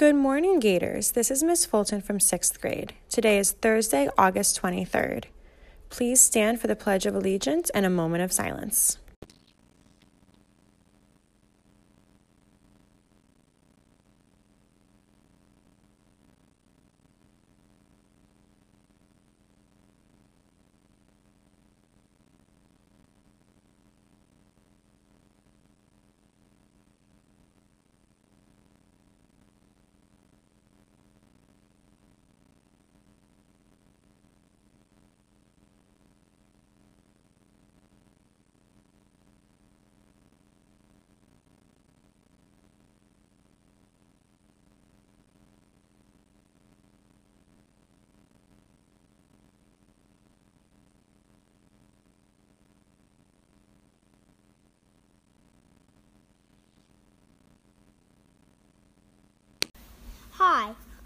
Good morning, Gators. This is Miss Fulton from sixth grade. Today is Thursday, August 23rd. Please stand for the Pledge of Allegiance and a moment of silence.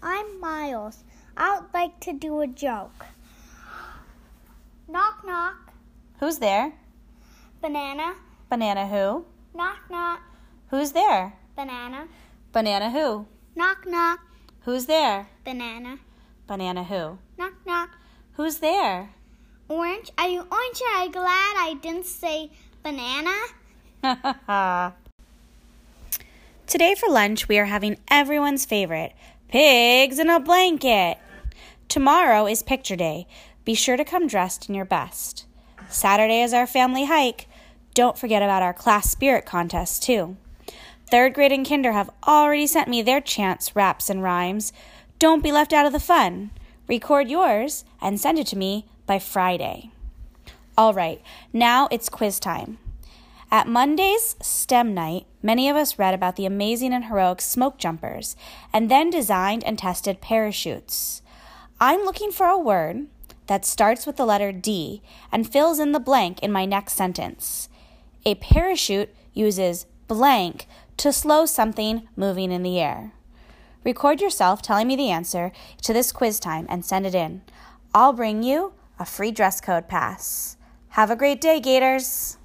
I'm Miles. I'd like to do a joke. Knock, knock. Who's there? Banana. Banana who? Knock, knock. Who's there? Banana. Banana who? Knock, knock. Who's there? Banana. Banana who? Knock, knock. Who's there? Orange. Are you orange? Are you glad I didn't say banana? Today for lunch, we are having everyone's favorite pigs in a blanket. Tomorrow is picture day. Be sure to come dressed in your best. Saturday is our family hike. Don't forget about our class spirit contest, too. Third grade and kinder have already sent me their chants, raps, and rhymes. Don't be left out of the fun. Record yours and send it to me by Friday. All right, now it's quiz time. At Monday's STEM night, many of us read about the amazing and heroic smoke jumpers and then designed and tested parachutes. I'm looking for a word that starts with the letter D and fills in the blank in my next sentence. A parachute uses blank to slow something moving in the air. Record yourself telling me the answer to this quiz time and send it in. I'll bring you a free dress code pass. Have a great day, Gators!